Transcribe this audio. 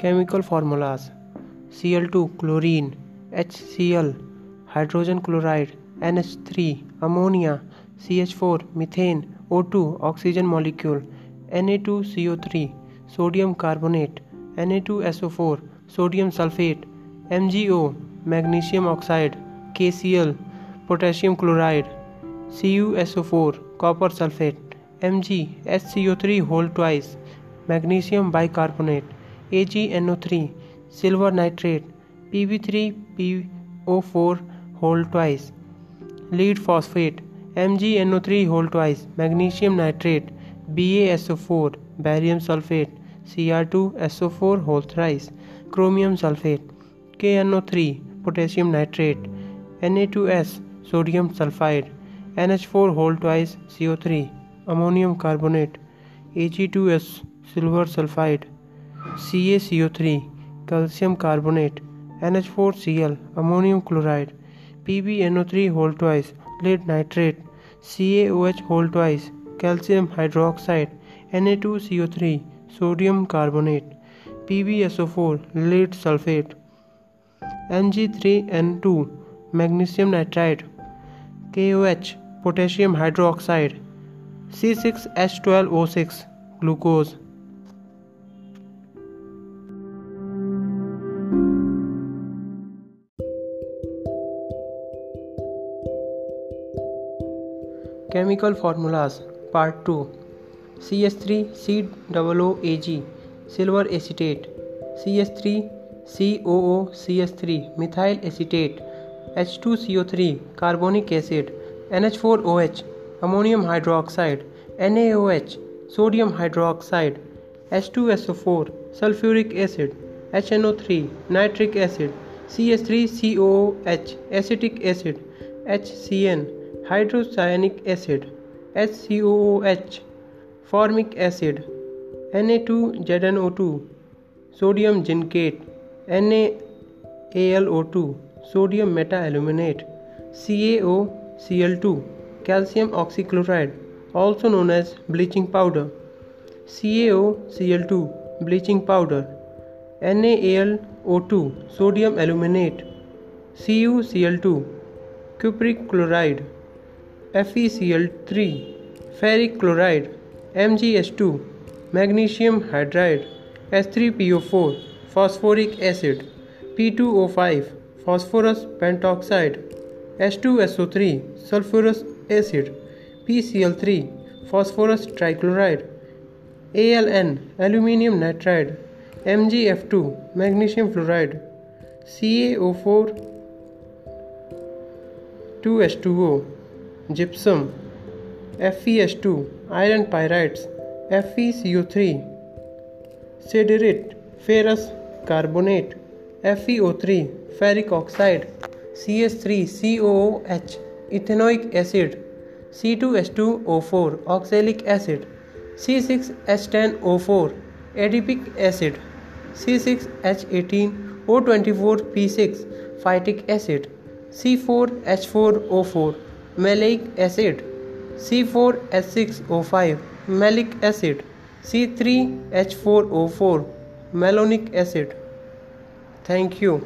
Chemical formulas Cl2 chlorine HCl hydrogen chloride NH3 ammonia CH4 methane O2 oxygen molecule Na2CO3 sodium carbonate Na2SO4 sodium sulfate MgO magnesium oxide KCl potassium chloride CuSO4 copper sulfate Mg HCO3 whole twice magnesium bicarbonate AgNO3 silver nitrate Pb3PO4 whole twice. Lead phosphate MgNO3 whole twice. Magnesium nitrate BaSO4 barium sulfate. Cr2SO4 whole thrice. Chromium sulfate KNO3 potassium nitrate. Na2S sodium sulfide. NH4 whole twice. CO3 ammonium carbonate. Ag2S silver sulfide C A C O three calcium carbonate N H four C L ammonium chloride P B N O three whole twice lead nitrate C A O H whole twice calcium hydroxide N A two C O three sodium carbonate P B S O four lead sulphate N G three N two magnesium nitride K O H potassium hydroxide C six H twelve O six glucose chemical formulas part two C S three C double O A G silver acetate C S three C O O C S three methyl acetate H two C O three carbonic acid N H four O H ammonium hydroxide N A O H sodium hydroxide H two S O four sulphuric acid HNO3 nitric acid CH3COOH acetic acid HCN hydrocyanic acid HCOOH formic acid Na2ZnO2 sodium zincate NaAlO2 sodium metaaluminate CaOCl2 calcium oxychloride also known as bleaching powder CaOCl2 bleaching powder N A L O two sodium aluminate C U C L two cupric chloride F E C L three ferric chloride M G S two magnesium hydride S3PO4 phosphoric acid P2O5 phosphorus pentoxide H2SO3 sulphurous acid three phosphorus trichloride N aluminium nitride MgF2 magnesium fluoride CaO4 2H2O gypsum FeS2 iron pyrites FeCO3 siderite ferrous carbonate FeO3 ferric oxide CH3COOH ethanoic acid C2H2O4 oxalic acid C6H10O4 adipic acid C six H eighteen O twenty four P six phytic acid C four H four O four maleic acid C four H six O five malic acid C three H four O four malonic acid thank you